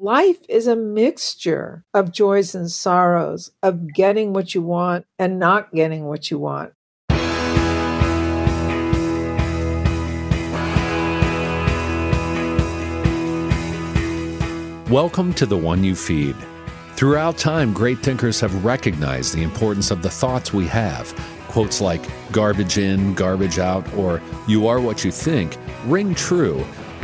Life is a mixture of joys and sorrows, of getting what you want and not getting what you want. Welcome to the One You Feed. Throughout time, great thinkers have recognized the importance of the thoughts we have. Quotes like garbage in, garbage out, or you are what you think ring true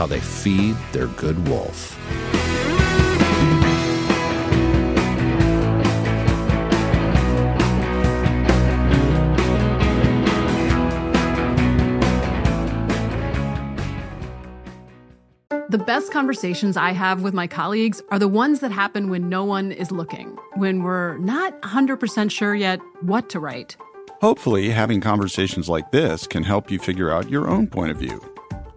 how they feed their good wolf. The best conversations I have with my colleagues are the ones that happen when no one is looking, when we're not 100% sure yet what to write. Hopefully, having conversations like this can help you figure out your own point of view.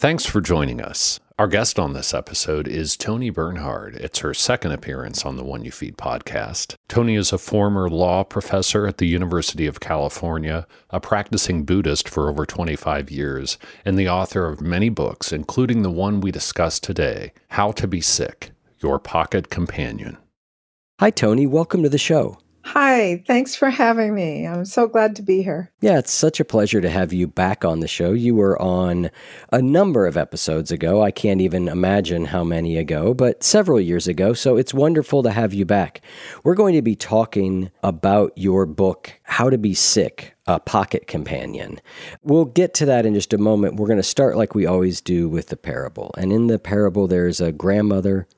Thanks for joining us. Our guest on this episode is Toni Bernhard. It's her second appearance on the One You Feed podcast. Toni is a former law professor at the University of California, a practicing Buddhist for over 25 years, and the author of many books, including the one we discussed today How to Be Sick Your Pocket Companion. Hi, Toni. Welcome to the show. Hi, thanks for having me. I'm so glad to be here. Yeah, it's such a pleasure to have you back on the show. You were on a number of episodes ago. I can't even imagine how many ago, but several years ago. So it's wonderful to have you back. We're going to be talking about your book, How to Be Sick, a pocket companion. We'll get to that in just a moment. We're going to start like we always do with the parable. And in the parable, there's a grandmother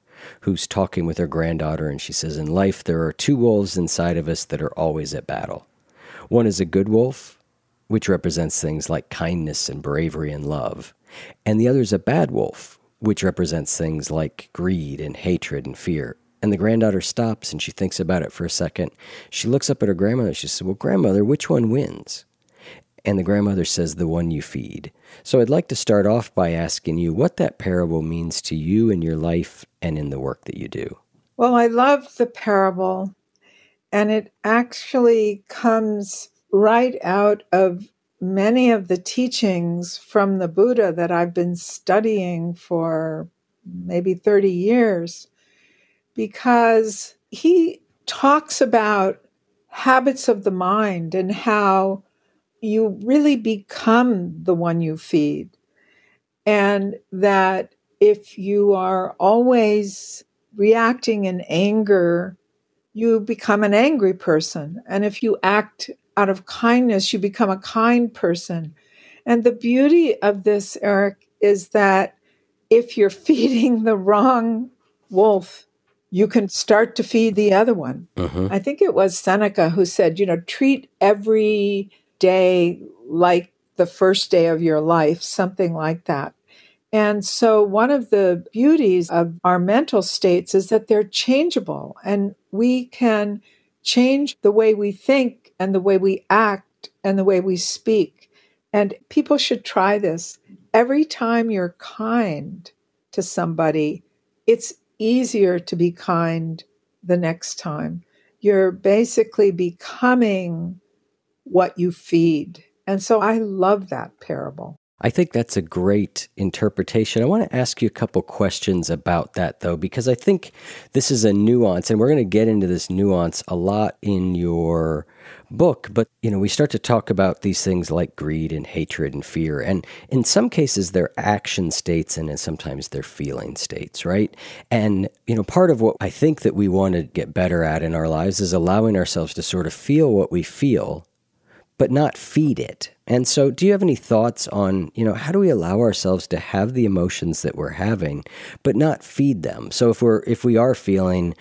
who's talking with her granddaughter, and she says, In life, there are two wolves inside of us that are always at battle. One is a good wolf, which represents things like kindness and bravery and love, and the other is a bad wolf, which represents things like greed and hatred and fear. And the granddaughter stops and she thinks about it for a second. She looks up at her grandmother. She says, Well, grandmother, which one wins? And the grandmother says, The one you feed. So I'd like to start off by asking you what that parable means to you in your life and in the work that you do. Well, I love the parable, and it actually comes right out of many of the teachings from the Buddha that I've been studying for maybe 30 years, because he talks about habits of the mind and how you really become the one you feed. And that if you are always reacting in anger, you become an angry person. And if you act out of kindness, you become a kind person. And the beauty of this, Eric, is that if you're feeding the wrong wolf, you can start to feed the other one. Uh-huh. I think it was Seneca who said, you know, treat every day like the first day of your life, something like that. And so, one of the beauties of our mental states is that they're changeable and we can change the way we think and the way we act and the way we speak. And people should try this. Every time you're kind to somebody, it's easier to be kind the next time. You're basically becoming what you feed. And so I love that parable. I think that's a great interpretation. I want to ask you a couple questions about that, though, because I think this is a nuance, and we're going to get into this nuance a lot in your book. But, you know, we start to talk about these things like greed and hatred and fear. And in some cases, they're action states, and sometimes they're feeling states, right? And, you know, part of what I think that we want to get better at in our lives is allowing ourselves to sort of feel what we feel but not feed it. And so, do you have any thoughts on, you know, how do we allow ourselves to have the emotions that we're having, but not feed them? So, if we're if we are feeling,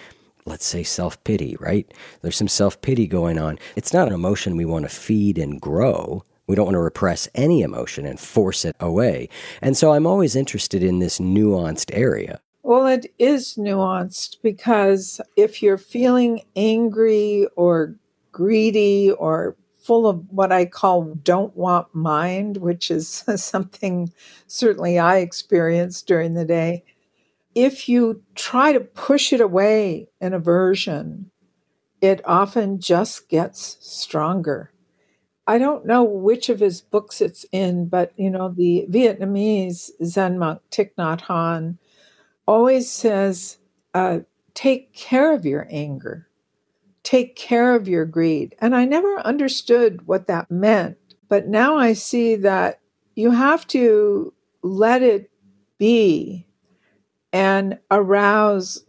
let's say self pity, right? There's some self pity going on. It's not an emotion we want to feed and grow. We don't want to repress any emotion and force it away. And so, I'm always interested in this nuanced area. Well, it is nuanced because if you're feeling angry or greedy or full of what I call don't want mind, which is something certainly I experienced during the day. If you try to push it away in aversion, it often just gets stronger. I don't know which of his books it's in, but you know, the Vietnamese Zen monk Thich Nhat Hanh always says, uh, take care of your anger take care of your greed. And I never understood what that meant. But now I see that you have to let it be and arouse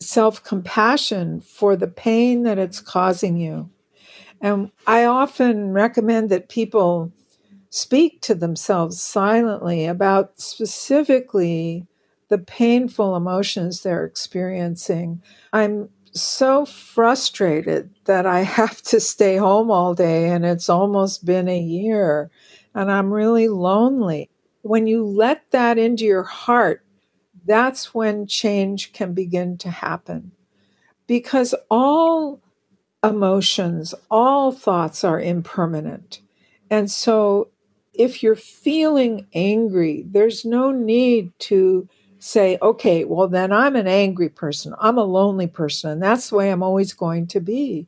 self compassion for the pain that it's causing you. And I often recommend that people speak to themselves silently about specifically the painful emotions they're experiencing. I'm so frustrated that I have to stay home all day and it's almost been a year and I'm really lonely. When you let that into your heart, that's when change can begin to happen. Because all emotions, all thoughts are impermanent. And so if you're feeling angry, there's no need to say, okay, well, then I'm an angry person. I'm a lonely person. And that's the way I'm always going to be.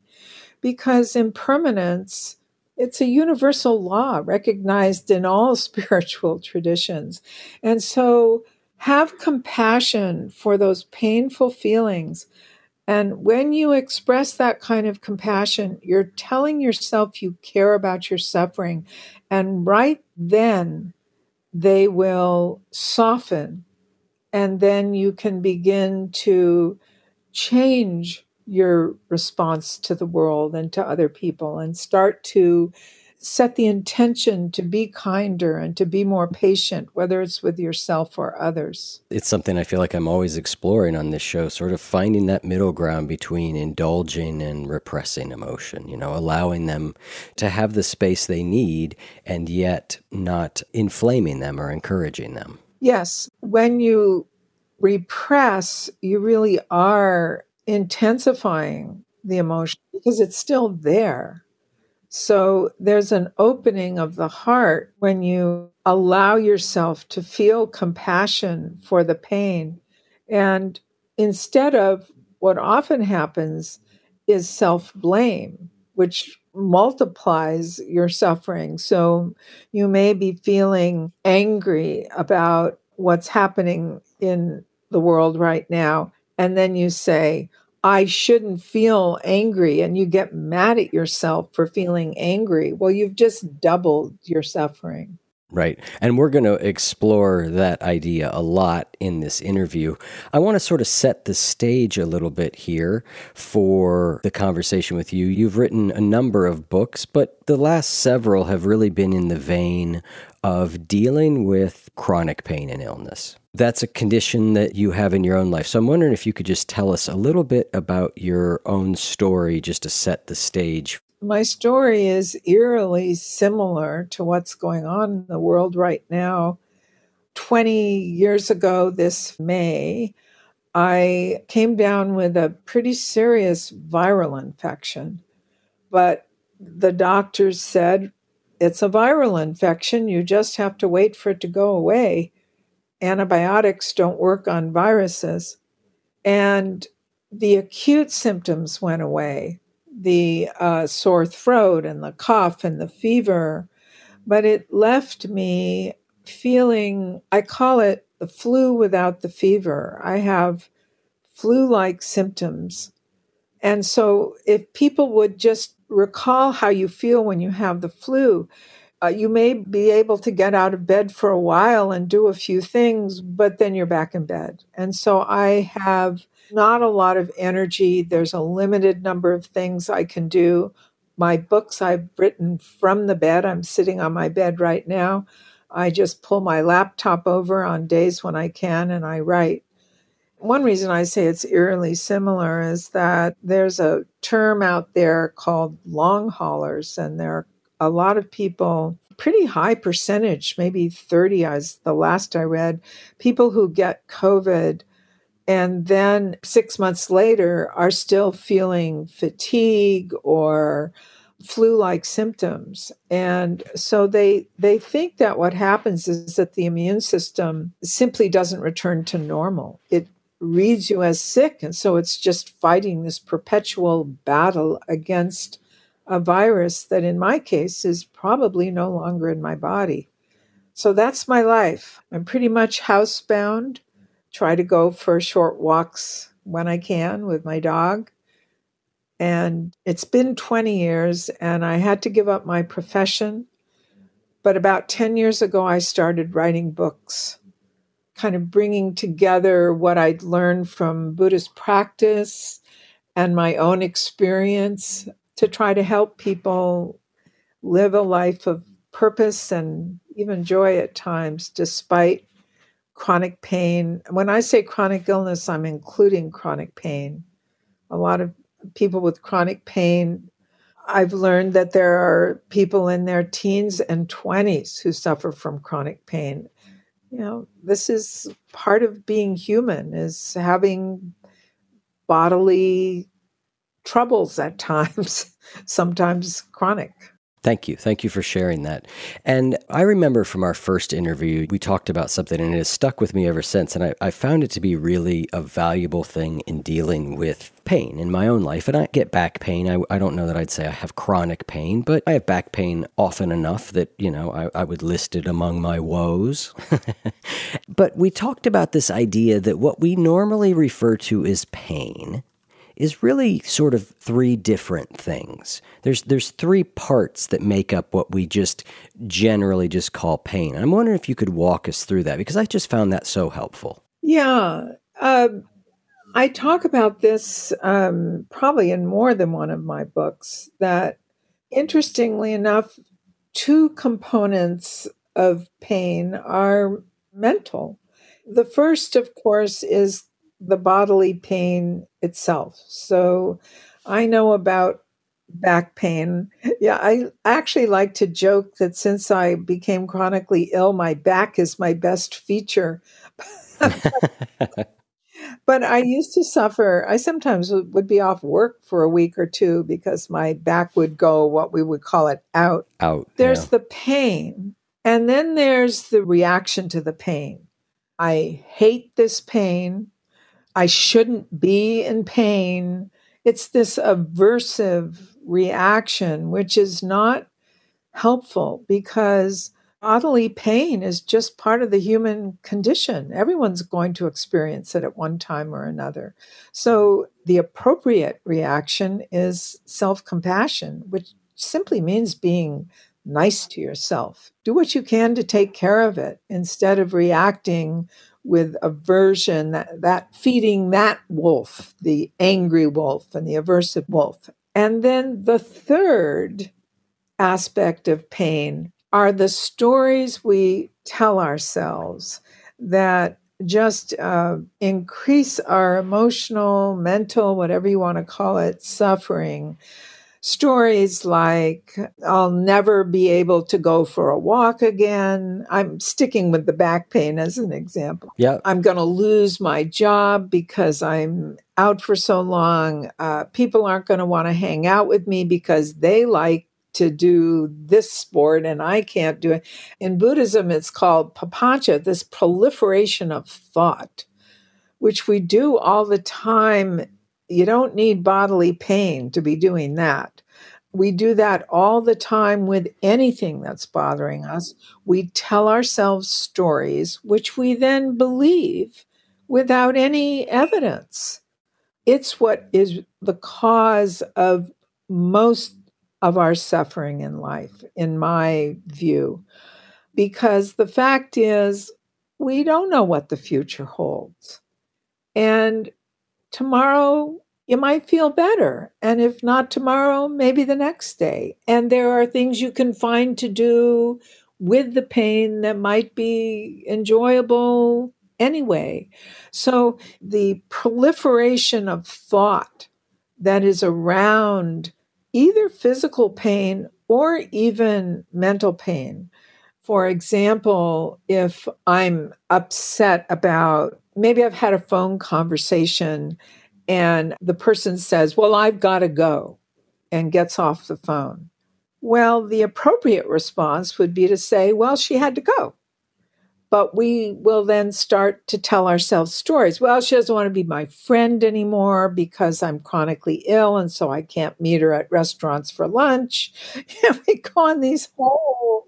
Because impermanence, it's a universal law recognized in all spiritual traditions. And so have compassion for those painful feelings. And when you express that kind of compassion, you're telling yourself you care about your suffering. And right then, they will soften and then you can begin to change your response to the world and to other people and start to set the intention to be kinder and to be more patient, whether it's with yourself or others. It's something I feel like I'm always exploring on this show, sort of finding that middle ground between indulging and repressing emotion, you know, allowing them to have the space they need and yet not inflaming them or encouraging them. Yes. When you repress, you really are intensifying the emotion because it's still there. So there's an opening of the heart when you allow yourself to feel compassion for the pain. And instead of what often happens is self blame, which multiplies your suffering. So you may be feeling angry about what's happening in the world right now. And then you say, I shouldn't feel angry. And you get mad at yourself for feeling angry. Well, you've just doubled your suffering. Right. And we're going to explore that idea a lot in this interview. I want to sort of set the stage a little bit here for the conversation with you. You've written a number of books, but the last several have really been in the vein of dealing with chronic pain and illness. That's a condition that you have in your own life. So I'm wondering if you could just tell us a little bit about your own story just to set the stage. My story is eerily similar to what's going on in the world right now. 20 years ago, this May, I came down with a pretty serious viral infection. But the doctors said it's a viral infection. You just have to wait for it to go away. Antibiotics don't work on viruses. And the acute symptoms went away the uh, sore throat and the cough and the fever. But it left me feeling, I call it the flu without the fever. I have flu like symptoms. And so, if people would just recall how you feel when you have the flu, uh, you may be able to get out of bed for a while and do a few things, but then you're back in bed. And so, I have not a lot of energy. There's a limited number of things I can do. My books I've written from the bed. I'm sitting on my bed right now. I just pull my laptop over on days when I can and I write. One reason I say it's eerily similar is that there's a term out there called long haulers, and there are a lot of people, pretty high percentage, maybe 30 as the last I read, people who get COVID and then six months later are still feeling fatigue or flu-like symptoms. And so they they think that what happens is that the immune system simply doesn't return to normal. It reads you as sick and so it's just fighting this perpetual battle against a virus that in my case is probably no longer in my body. So that's my life. I'm pretty much housebound try to go for short walks when I can with my dog. And it's been 20 years, and I had to give up my profession. But about 10 years ago, I started writing books, kind of bringing together what I'd learned from Buddhist practice and my own experience to try to help people live a life of purpose and even joy at times, despite chronic pain. When I say chronic illness, I'm including chronic pain. A lot of people with chronic pain, I've learned that there are people in their teens and 20s who suffer from chronic pain. You know, this is part of being human is having bodily troubles at times, sometimes chronic. Thank you. Thank you for sharing that. And I remember from our first interview, we talked about something and it has stuck with me ever since. And I, I, found it to be really a valuable thing in dealing with pain in my own life. And I get back pain. I, I don't know that I'd say I have chronic pain, but I have back pain often enough that, you know, I, I would list it among my woes. but we talked about this idea that what we normally refer to as pain is really sort of three different things. There's there's three parts that make up what we just generally just call pain. I'm wondering if you could walk us through that because I just found that so helpful. Yeah. Uh, I talk about this um, probably in more than one of my books. That interestingly enough, two components of pain are mental. The first, of course, is the bodily pain itself. So I know about back pain. Yeah, I actually like to joke that since I became chronically ill, my back is my best feature. but I used to suffer. I sometimes would be off work for a week or two because my back would go, what we would call it, out. Out. There's yeah. the pain, and then there's the reaction to the pain. I hate this pain. I shouldn't be in pain. It's this aversive reaction, which is not helpful because bodily pain is just part of the human condition. Everyone's going to experience it at one time or another. So the appropriate reaction is self compassion, which simply means being nice to yourself. Do what you can to take care of it instead of reacting with aversion, that, that feeding that wolf, the angry wolf and the aversive wolf. And then the third aspect of pain are the stories we tell ourselves that just uh, increase our emotional, mental, whatever you want to call it, suffering stories like I'll never be able to go for a walk again. I'm sticking with the back pain as an example. Yeah. I'm going to lose my job because I'm out for so long. Uh, people aren't going to want to hang out with me because they like to do this sport and I can't do it. In Buddhism, it's called papancha, this proliferation of thought, which we do all the time you don't need bodily pain to be doing that. We do that all the time with anything that's bothering us. We tell ourselves stories, which we then believe without any evidence. It's what is the cause of most of our suffering in life, in my view. Because the fact is, we don't know what the future holds. And tomorrow you might feel better. And if not tomorrow, maybe the next day. And there are things you can find to do with the pain that might be enjoyable anyway. So the proliferation of thought that is around either physical pain or even mental pain. For example, if I'm upset about maybe I've had a phone conversation and the person says, Well, I've got to go, and gets off the phone. Well, the appropriate response would be to say, Well, she had to go. But we will then start to tell ourselves stories. Well, she doesn't want to be my friend anymore because I'm chronically ill and so I can't meet her at restaurants for lunch. And we go on these whole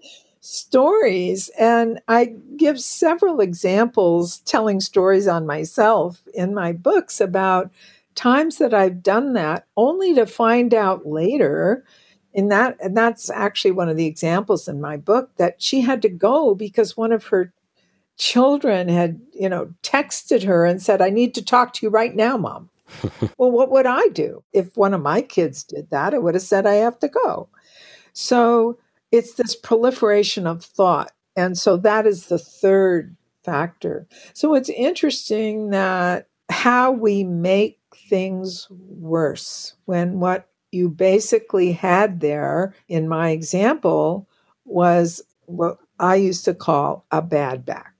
stories. And I give several examples telling stories on myself in my books about times that I've done that only to find out later in that and that's actually one of the examples in my book that she had to go because one of her children had, you know, texted her and said, I need to talk to you right now, mom. well, what would I do? If one of my kids did that, I would have said, I have to go. So it's this proliferation of thought. And so that is the third factor. So it's interesting that how we make things worse when what you basically had there in my example was what I used to call a bad back.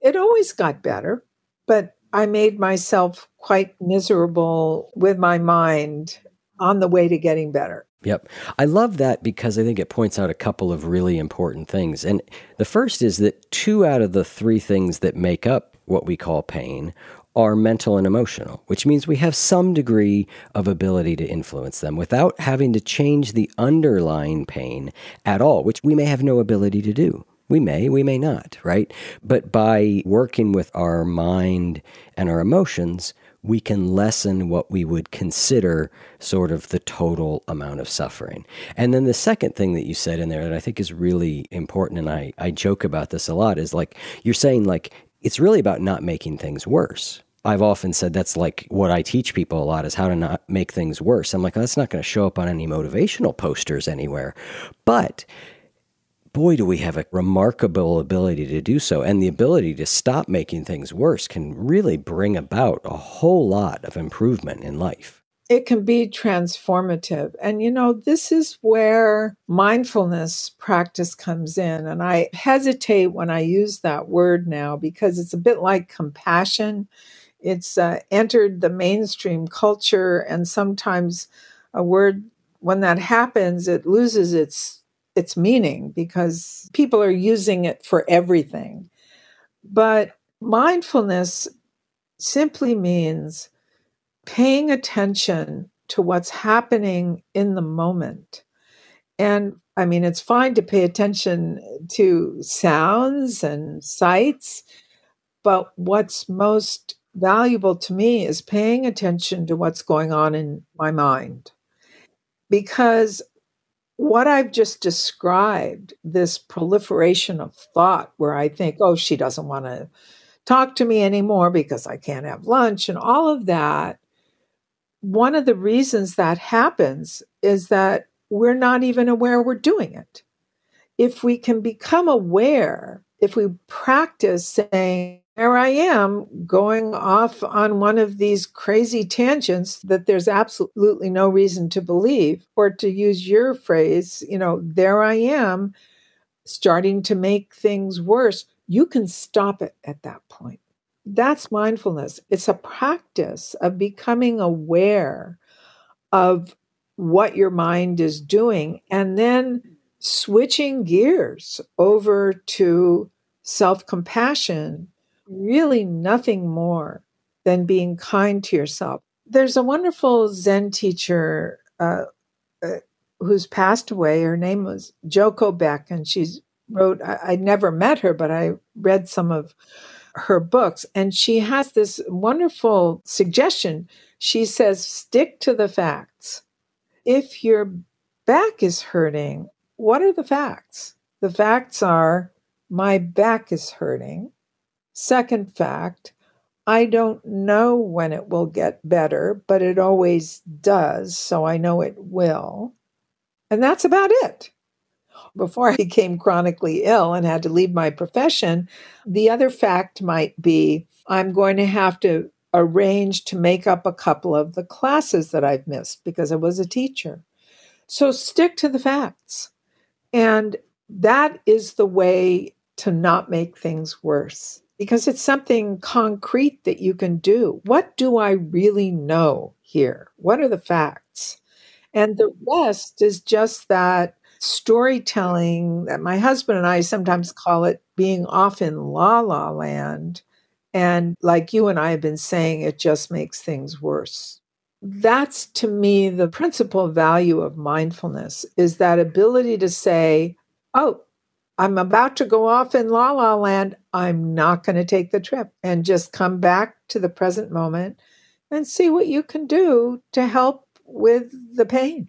It always got better, but I made myself quite miserable with my mind on the way to getting better. Yep. I love that because I think it points out a couple of really important things. And the first is that two out of the three things that make up what we call pain are mental and emotional, which means we have some degree of ability to influence them without having to change the underlying pain at all, which we may have no ability to do. We may, we may not, right? But by working with our mind and our emotions, we can lessen what we would consider sort of the total amount of suffering. And then the second thing that you said in there that I think is really important, and I, I joke about this a lot, is like you're saying, like, it's really about not making things worse. I've often said that's like what I teach people a lot is how to not make things worse. I'm like, that's not going to show up on any motivational posters anywhere. But boy, do we have a remarkable ability to do so. And the ability to stop making things worse can really bring about a whole lot of improvement in life. It can be transformative. And you know, this is where mindfulness practice comes in. And I hesitate when I use that word now because it's a bit like compassion. It's uh, entered the mainstream culture, and sometimes a word, when that happens, it loses its its meaning because people are using it for everything. But mindfulness simply means paying attention to what's happening in the moment. And I mean, it's fine to pay attention to sounds and sights, but what's most valuable to me is paying attention to what's going on in my mind. Because what I've just described, this proliferation of thought where I think, oh, she doesn't want to talk to me anymore because I can't have lunch and all of that. One of the reasons that happens is that we're not even aware we're doing it. If we can become aware, if we practice saying, there I am going off on one of these crazy tangents that there's absolutely no reason to believe. Or to use your phrase, you know, there I am starting to make things worse. You can stop it at that point. That's mindfulness. It's a practice of becoming aware of what your mind is doing and then switching gears over to self compassion really nothing more than being kind to yourself. There's a wonderful Zen teacher, uh, uh, who's passed away. Her name was Joko Beck, and she's wrote, I, I never met her, but I read some of her books. And she has this wonderful suggestion. She says, stick to the facts. If your back is hurting, what are the facts? The facts are my back is hurting. Second fact, I don't know when it will get better, but it always does, so I know it will. And that's about it. Before I became chronically ill and had to leave my profession, the other fact might be I'm going to have to arrange to make up a couple of the classes that I've missed because I was a teacher. So stick to the facts. And that is the way to not make things worse because it's something concrete that you can do. What do I really know here? What are the facts? And the rest is just that storytelling that my husband and I sometimes call it being off in la la land. And like you and I have been saying, it just makes things worse. That's to me the principal value of mindfulness is that ability to say, oh, I'm about to go off in la la land. I'm not going to take the trip and just come back to the present moment and see what you can do to help with the pain.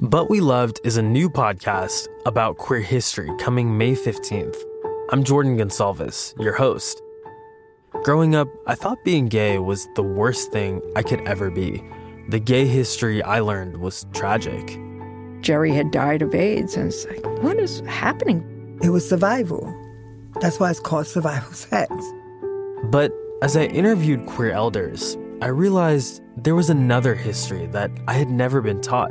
But We Loved is a new podcast about queer history coming May 15th. I'm Jordan Gonsalves, your host. Growing up, I thought being gay was the worst thing I could ever be. The gay history I learned was tragic. Jerry had died of AIDS, and it's like, what is happening? It was survival. That's why it's called survival sex. But as I interviewed queer elders, I realized there was another history that I had never been taught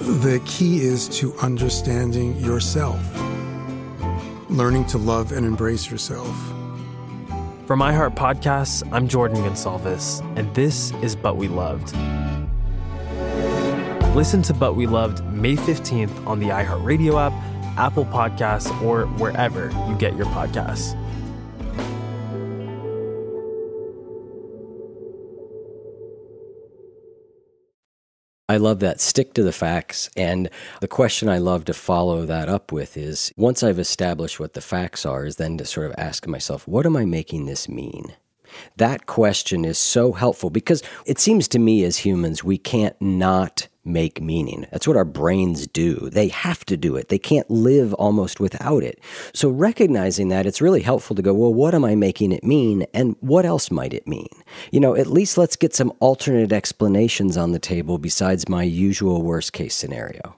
The key is to understanding yourself, learning to love and embrace yourself. From iHeart Podcasts, I'm Jordan Gonsalves, and this is But We Loved. Listen to But We Loved May 15th on the iHeartRadio app, Apple Podcasts, or wherever you get your podcasts. I love that. Stick to the facts. And the question I love to follow that up with is once I've established what the facts are, is then to sort of ask myself, what am I making this mean? That question is so helpful because it seems to me as humans, we can't not make meaning. That's what our brains do. They have to do it. They can't live almost without it. So recognizing that, it's really helpful to go, well, what am I making it mean? And what else might it mean? You know, at least let's get some alternate explanations on the table besides my usual worst case scenario.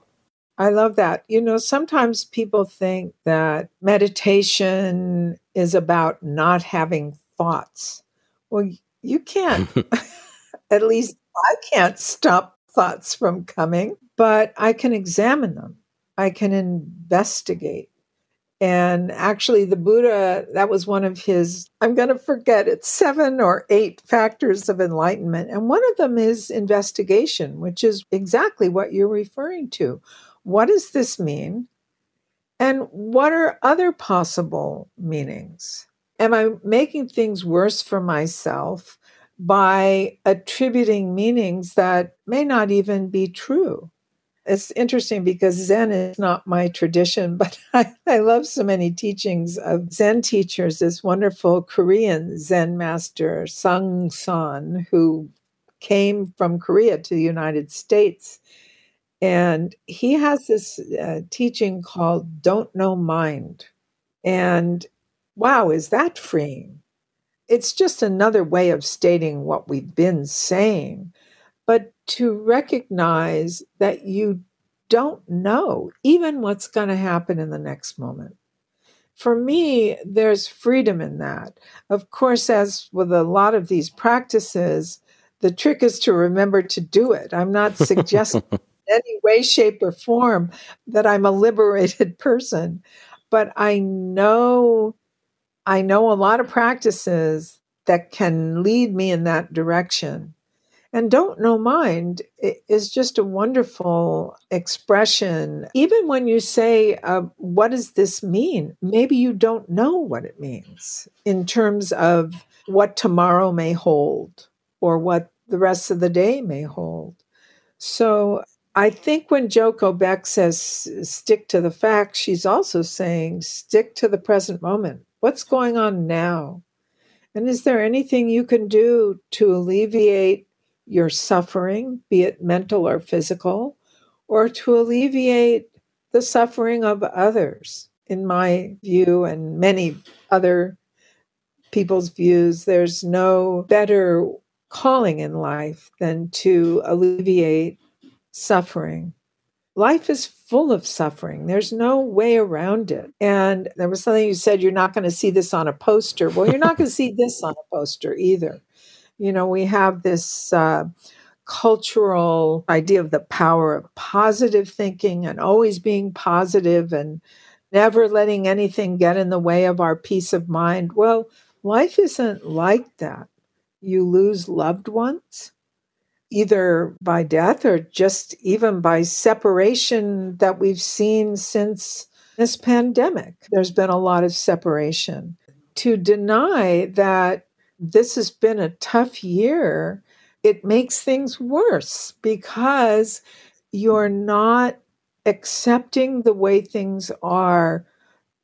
I love that. You know, sometimes people think that meditation is about not having thoughts. Well, you can't, at least I can't stop thoughts from coming, but I can examine them. I can investigate. And actually, the Buddha, that was one of his, I'm going to forget, it's seven or eight factors of enlightenment. And one of them is investigation, which is exactly what you're referring to. What does this mean? And what are other possible meanings? Am I making things worse for myself by attributing meanings that may not even be true? It's interesting because Zen is not my tradition, but I, I love so many teachings of Zen teachers. This wonderful Korean Zen master, Seung Sahn, who came from Korea to the United States. And he has this uh, teaching called Don't Know Mind. And wow, is that freeing? It's just another way of stating what we've been saying but to recognize that you don't know even what's going to happen in the next moment. For me, there's freedom in that. Of course, as with a lot of these practices, the trick is to remember to do it. I'm not suggesting in any way, shape, or form that I'm a liberated person, but I know I know a lot of practices that can lead me in that direction. And don't know mind is just a wonderful expression. Even when you say, uh, What does this mean? Maybe you don't know what it means in terms of what tomorrow may hold or what the rest of the day may hold. So I think when Joko Beck says stick to the facts, she's also saying stick to the present moment. What's going on now? And is there anything you can do to alleviate your suffering, be it mental or physical, or to alleviate the suffering of others. In my view, and many other people's views, there's no better calling in life than to alleviate suffering. Life is full of suffering. There's no way around it. And there was something you said, you're not going to see this on a poster. Well, you're not going to see this on a poster either. You know, we have this uh, cultural idea of the power of positive thinking and always being positive and never letting anything get in the way of our peace of mind. Well, life isn't like that. You lose loved ones, either by death or just even by separation that we've seen since this pandemic. There's been a lot of separation. To deny that this has been a tough year, it makes things worse because you're not accepting the way things are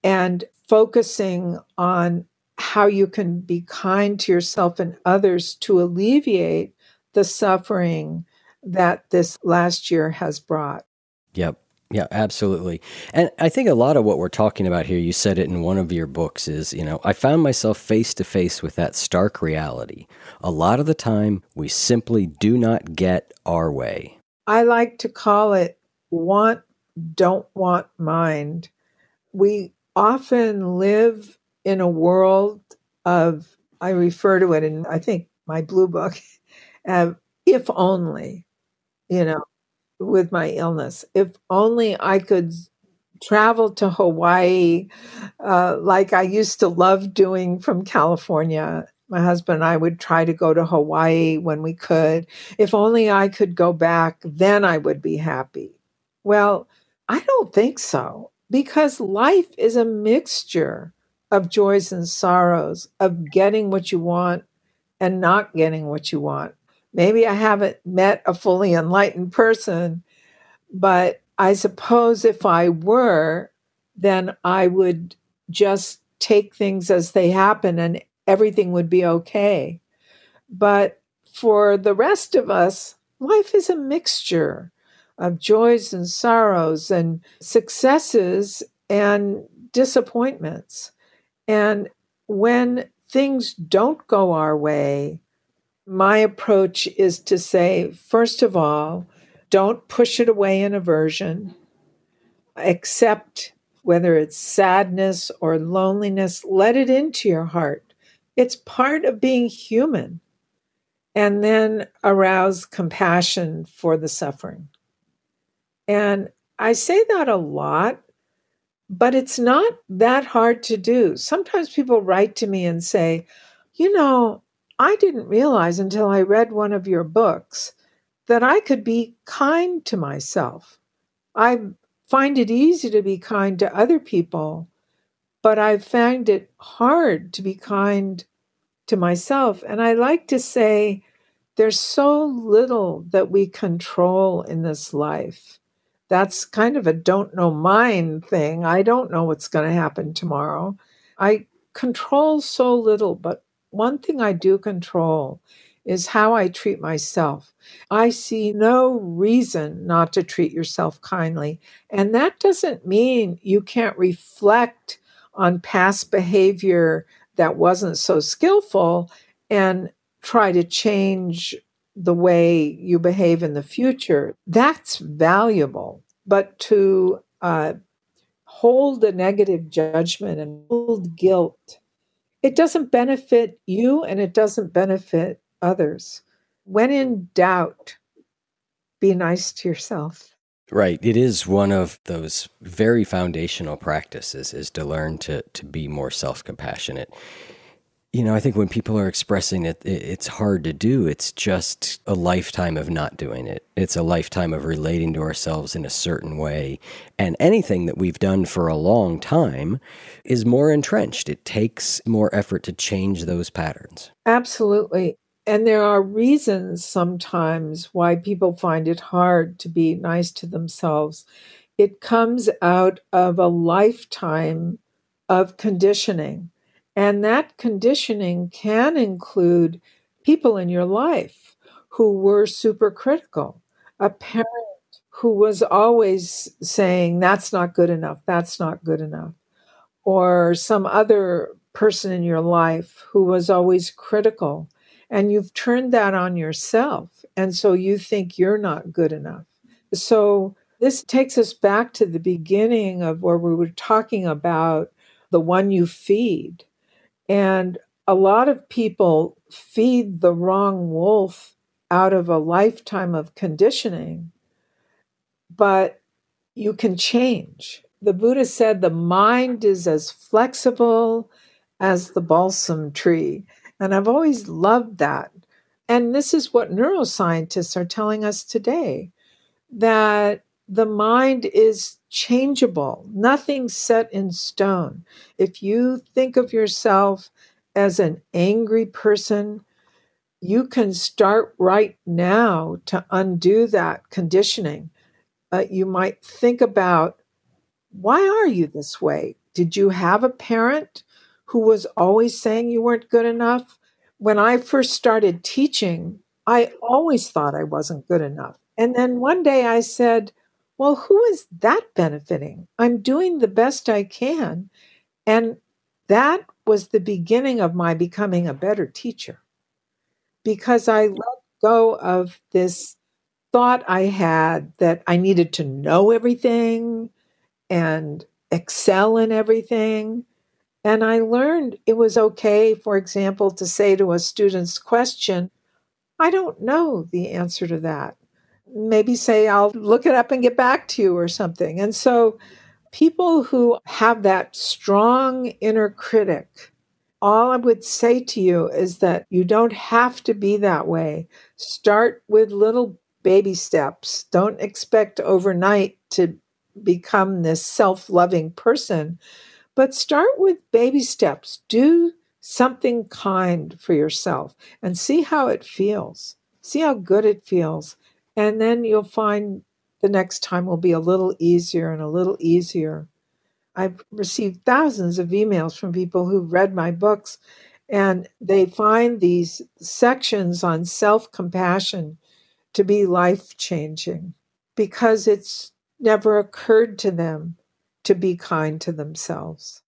and focusing on how you can be kind to yourself and others to alleviate the suffering that this last year has brought. Yep. Yeah, absolutely. And I think a lot of what we're talking about here, you said it in one of your books, is, you know, I found myself face to face with that stark reality. A lot of the time, we simply do not get our way. I like to call it want, don't want mind. We often live in a world of, I refer to it in, I think, my blue book, uh, if only, you know, with my illness. If only I could travel to Hawaii uh, like I used to love doing from California. My husband and I would try to go to Hawaii when we could. If only I could go back, then I would be happy. Well, I don't think so because life is a mixture of joys and sorrows, of getting what you want and not getting what you want. Maybe I haven't met a fully enlightened person, but I suppose if I were, then I would just take things as they happen and everything would be okay. But for the rest of us, life is a mixture of joys and sorrows and successes and disappointments. And when things don't go our way, my approach is to say, first of all, don't push it away in aversion. Accept whether it's sadness or loneliness, let it into your heart. It's part of being human. And then arouse compassion for the suffering. And I say that a lot, but it's not that hard to do. Sometimes people write to me and say, you know, I didn't realize until I read one of your books that I could be kind to myself. I find it easy to be kind to other people, but I've found it hard to be kind to myself. And I like to say there's so little that we control in this life. That's kind of a don't know mine thing. I don't know what's going to happen tomorrow. I control so little, but one thing I do control is how I treat myself. I see no reason not to treat yourself kindly. And that doesn't mean you can't reflect on past behavior that wasn't so skillful and try to change the way you behave in the future. That's valuable. But to uh, hold a negative judgment and hold guilt, it doesn't benefit you and it doesn't benefit others. When in doubt, be nice to yourself. Right. It is one of those very foundational practices is to learn to to be more self-compassionate. You know, I think when people are expressing it, it's hard to do. It's just a lifetime of not doing it. It's a lifetime of relating to ourselves in a certain way. And anything that we've done for a long time is more entrenched. It takes more effort to change those patterns. Absolutely. And there are reasons sometimes why people find it hard to be nice to themselves. It comes out of a lifetime of conditioning. And that conditioning can include people in your life who were super critical, a parent who was always saying, that's not good enough, that's not good enough, or some other person in your life who was always critical and you've turned that on yourself. And so you think you're not good enough. So this takes us back to the beginning of where we were talking about the one you feed. And a lot of people feed the wrong wolf out of a lifetime of conditioning, but you can change. The Buddha said the mind is as flexible as the balsam tree. And I've always loved that. And this is what neuroscientists are telling us today that the mind is changeable, nothing set in stone. If you think of yourself as an angry person, you can start right now to undo that conditioning. Uh, you might think about why are you this way? Did you have a parent who was always saying you weren't good enough. When I first started teaching, I always thought I wasn't good enough. And then one day I said, Well, who is that benefiting? I'm doing the best I can. And that was the beginning of my becoming a better teacher because I let go of this thought I had that I needed to know everything and excel in everything. And I learned it was okay, for example, to say to a student's question, I don't know the answer to that. Maybe say, I'll look it up and get back to you or something. And so people who have that strong inner critic, all I would say to you is that you don't have to be that way. Start with little baby steps. Don't expect overnight to become this self loving person but start with baby steps. Do something kind for yourself and see how it feels. See how good it feels. And then you'll find the next time will be a little easier and a little easier. I've received thousands of emails from people who've read my books and they find these sections on self compassion to be life changing because it's never occurred to them to be kind to themselves.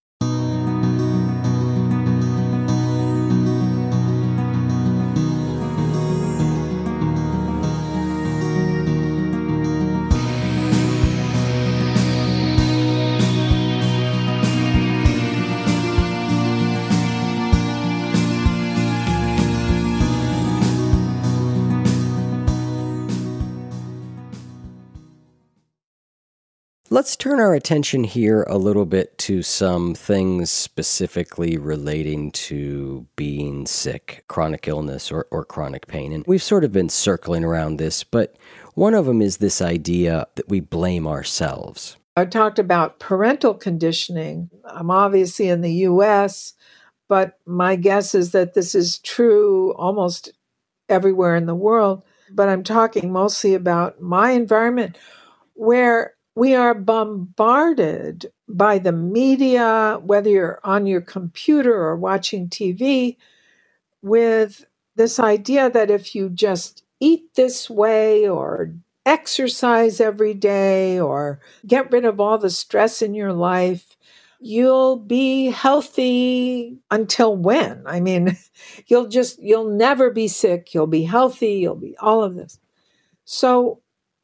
Let's turn our attention here a little bit to some things specifically relating to being sick, chronic illness, or, or chronic pain. And we've sort of been circling around this, but one of them is this idea that we blame ourselves. I talked about parental conditioning. I'm obviously in the US, but my guess is that this is true almost everywhere in the world. But I'm talking mostly about my environment where we are bombarded by the media, whether you're on your computer or watching TV, with this idea that if you just eat this way or exercise every day or get rid of all the stress in your life, you'll be healthy until when? I mean, you'll just, you'll never be sick. You'll be healthy. You'll be all of this. So,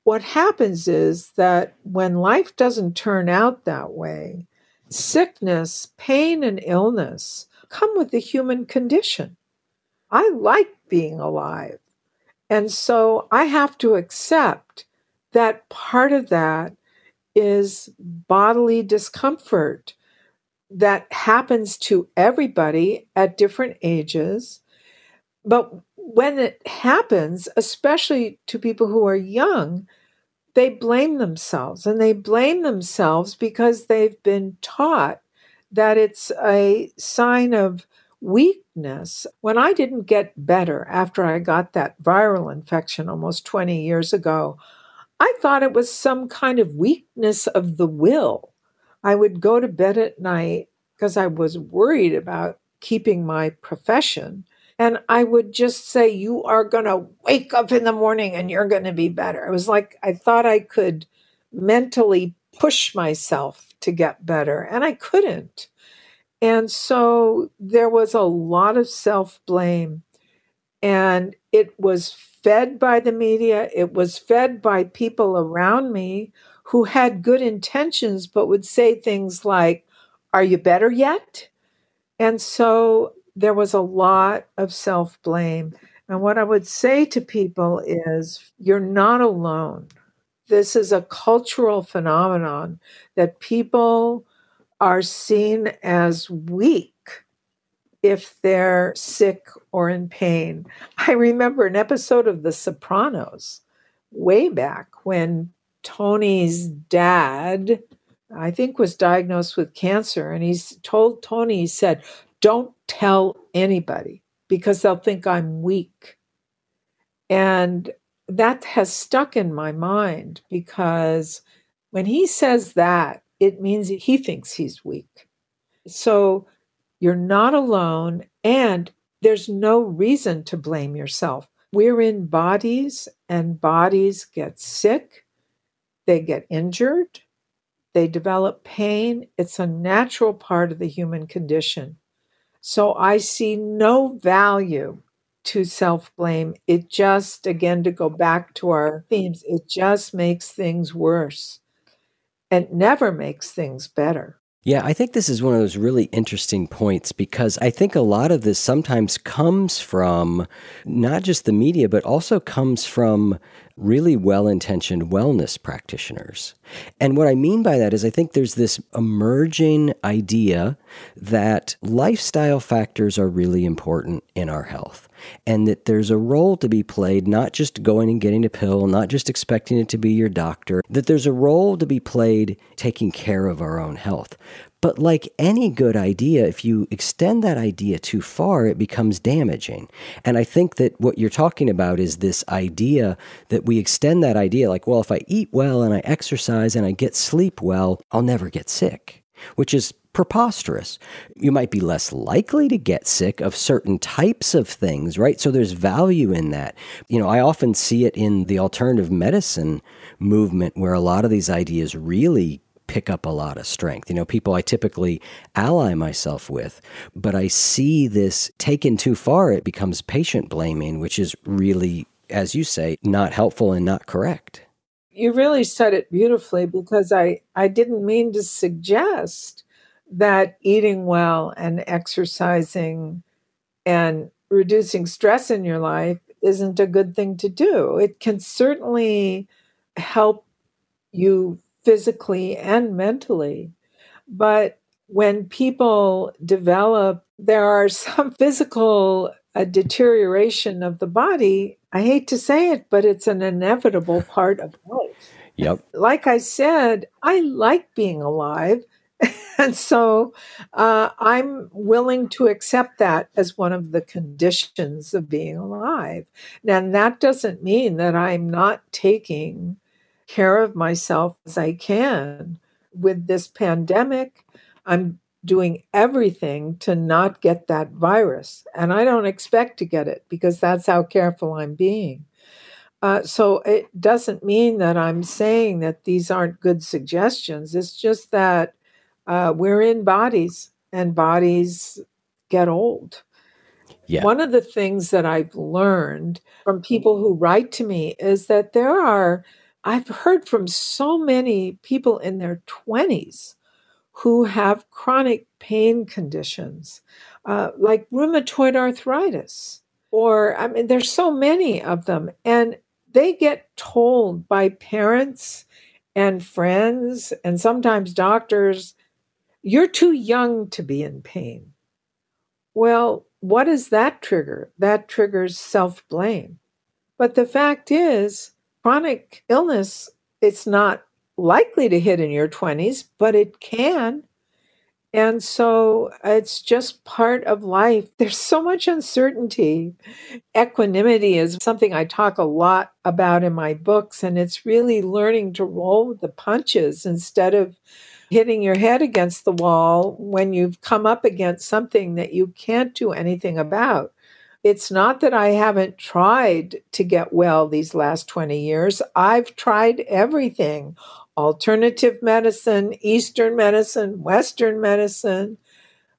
what happens is that when life doesn't turn out that way, sickness, pain, and illness come with the human condition. I like being alive. And so I have to accept that part of that is bodily discomfort that happens to everybody at different ages. But when it happens, especially to people who are young, they blame themselves. And they blame themselves because they've been taught that it's a sign of weakness. When I didn't get better after I got that viral infection almost 20 years ago, I thought it was some kind of weakness of the will. I would go to bed at night because I was worried about keeping my profession. And I would just say, You are going to wake up in the morning and you're going to be better. It was like I thought I could mentally push myself to get better, and I couldn't. And so there was a lot of self blame, and it was fed by the media, it was fed by people around me who had good intentions but would say things like, Are you better yet? And so there was a lot of self blame. And what I would say to people is, You're not alone. This is a cultural phenomenon that people are seen as weak if they're sick or in pain. I remember an episode of The Sopranos way back when Tony's dad, I think, was diagnosed with cancer. And he's told Tony, he said, Don't tell anybody because they'll think I'm weak. And that has stuck in my mind because when he says that, it means he thinks he's weak. So you're not alone, and there's no reason to blame yourself. We're in bodies, and bodies get sick, they get injured, they develop pain. It's a natural part of the human condition. So I see no value to self blame. It just, again, to go back to our themes, it just makes things worse and never makes things better. Yeah, I think this is one of those really interesting points because I think a lot of this sometimes comes from not just the media, but also comes from really well intentioned wellness practitioners. And what I mean by that is, I think there's this emerging idea that lifestyle factors are really important in our health and that there's a role to be played, not just going and getting a pill, not just expecting it to be your doctor, that there's a role to be played taking care of our own health. But like any good idea, if you extend that idea too far, it becomes damaging. And I think that what you're talking about is this idea that we extend that idea like, well, if I eat well and I exercise and I get sleep well, I'll never get sick, which is preposterous. You might be less likely to get sick of certain types of things, right? So there's value in that. You know, I often see it in the alternative medicine movement where a lot of these ideas really pick up a lot of strength. You know, people I typically ally myself with, but I see this taken too far, it becomes patient blaming, which is really, as you say, not helpful and not correct. You really said it beautifully because I, I didn't mean to suggest that eating well and exercising and reducing stress in your life isn't a good thing to do. It can certainly help you physically and mentally. But when people develop, there are some physical uh, deterioration of the body. I hate to say it, but it's an inevitable part of life. Yep. Like I said, I like being alive. and so uh, I'm willing to accept that as one of the conditions of being alive. And that doesn't mean that I'm not taking care of myself as I can. With this pandemic, I'm doing everything to not get that virus. And I don't expect to get it because that's how careful I'm being. Uh, so it doesn't mean that I'm saying that these aren't good suggestions. It's just that uh, we're in bodies and bodies get old. Yeah. One of the things that I've learned from people who write to me is that there are, I've heard from so many people in their 20s who have chronic pain conditions uh, like rheumatoid arthritis. Or, I mean, there's so many of them. And they get told by parents and friends and sometimes doctors, you're too young to be in pain. Well, what does that trigger? That triggers self blame. But the fact is, chronic illness, it's not likely to hit in your 20s, but it can. And so it's just part of life. There's so much uncertainty. Equanimity is something I talk a lot about in my books, and it's really learning to roll with the punches instead of hitting your head against the wall when you've come up against something that you can't do anything about. It's not that I haven't tried to get well these last 20 years. I've tried everything alternative medicine, Eastern medicine, Western medicine,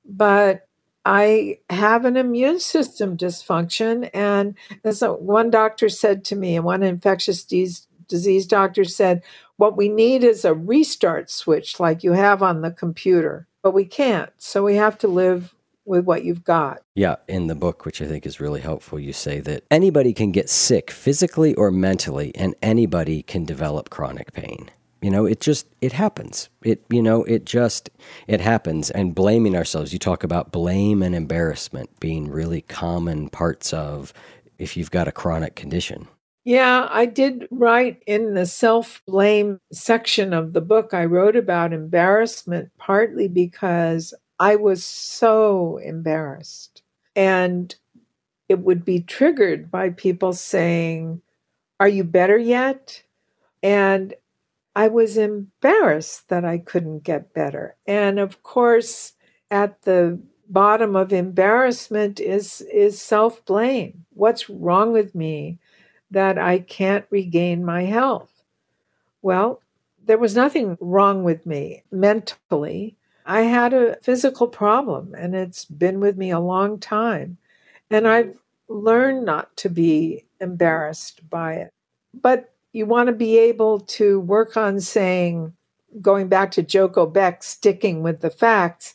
but I have an immune system dysfunction. And as one doctor said to me, and one infectious disease, disease doctor said, what we need is a restart switch like you have on the computer, but we can't. So we have to live with what you've got. Yeah, in the book, which I think is really helpful, you say that anybody can get sick physically or mentally, and anybody can develop chronic pain you know it just it happens. It you know it just it happens. And blaming ourselves you talk about blame and embarrassment being really common parts of if you've got a chronic condition. Yeah i did write in the self blame section of the book i wrote about embarrassment partly because i was so embarrassed. And it would be triggered by people saying are you better yet? And I was embarrassed that I couldn't get better. And of course, at the bottom of embarrassment is is self-blame. What's wrong with me that I can't regain my health? Well, there was nothing wrong with me mentally. I had a physical problem and it's been with me a long time. And I've learned not to be embarrassed by it. But you want to be able to work on saying, going back to Joko Beck, sticking with the facts.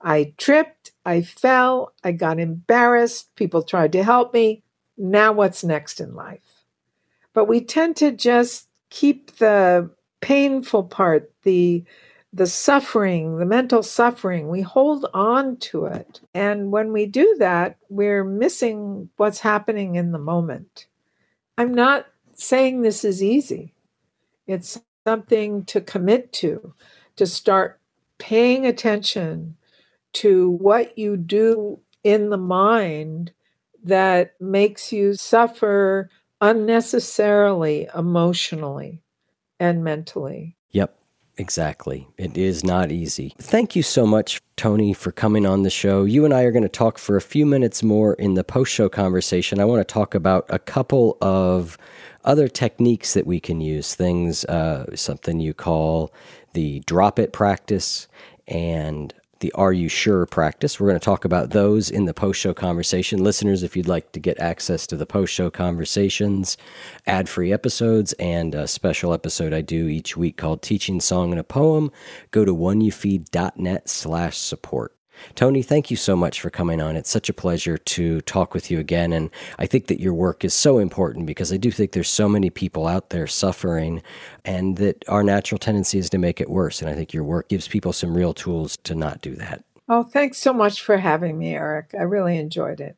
I tripped, I fell, I got embarrassed, people tried to help me. Now, what's next in life? But we tend to just keep the painful part, the the suffering, the mental suffering, we hold on to it. And when we do that, we're missing what's happening in the moment. I'm not saying this is easy. It's something to commit to, to start paying attention to what you do in the mind that makes you suffer unnecessarily emotionally and mentally. Yep, exactly. It is not easy. Thank you so much, Toni, for coming on the show. You and I are going to talk for a few minutes more in the post show conversation. I want to talk about a couple of other techniques that we can use, things, uh, something you call the drop it practice and the Are You Sure practice. We're going to talk about those in the post show conversation. Listeners, if you'd like to get access to the post show conversations, ad free episodes, and a special episode I do each week called Teaching Song and a Poem, go to oneyoufeed.net slash support. Toni, thank you so much for coming on. It's such a pleasure to talk with you again. And I think that your work is so important because I do think there's so many people out there suffering and that our natural tendency is to make it worse. And I think your work gives people some real tools to not do that. Oh, thanks so much for having me, Eric. I really enjoyed it.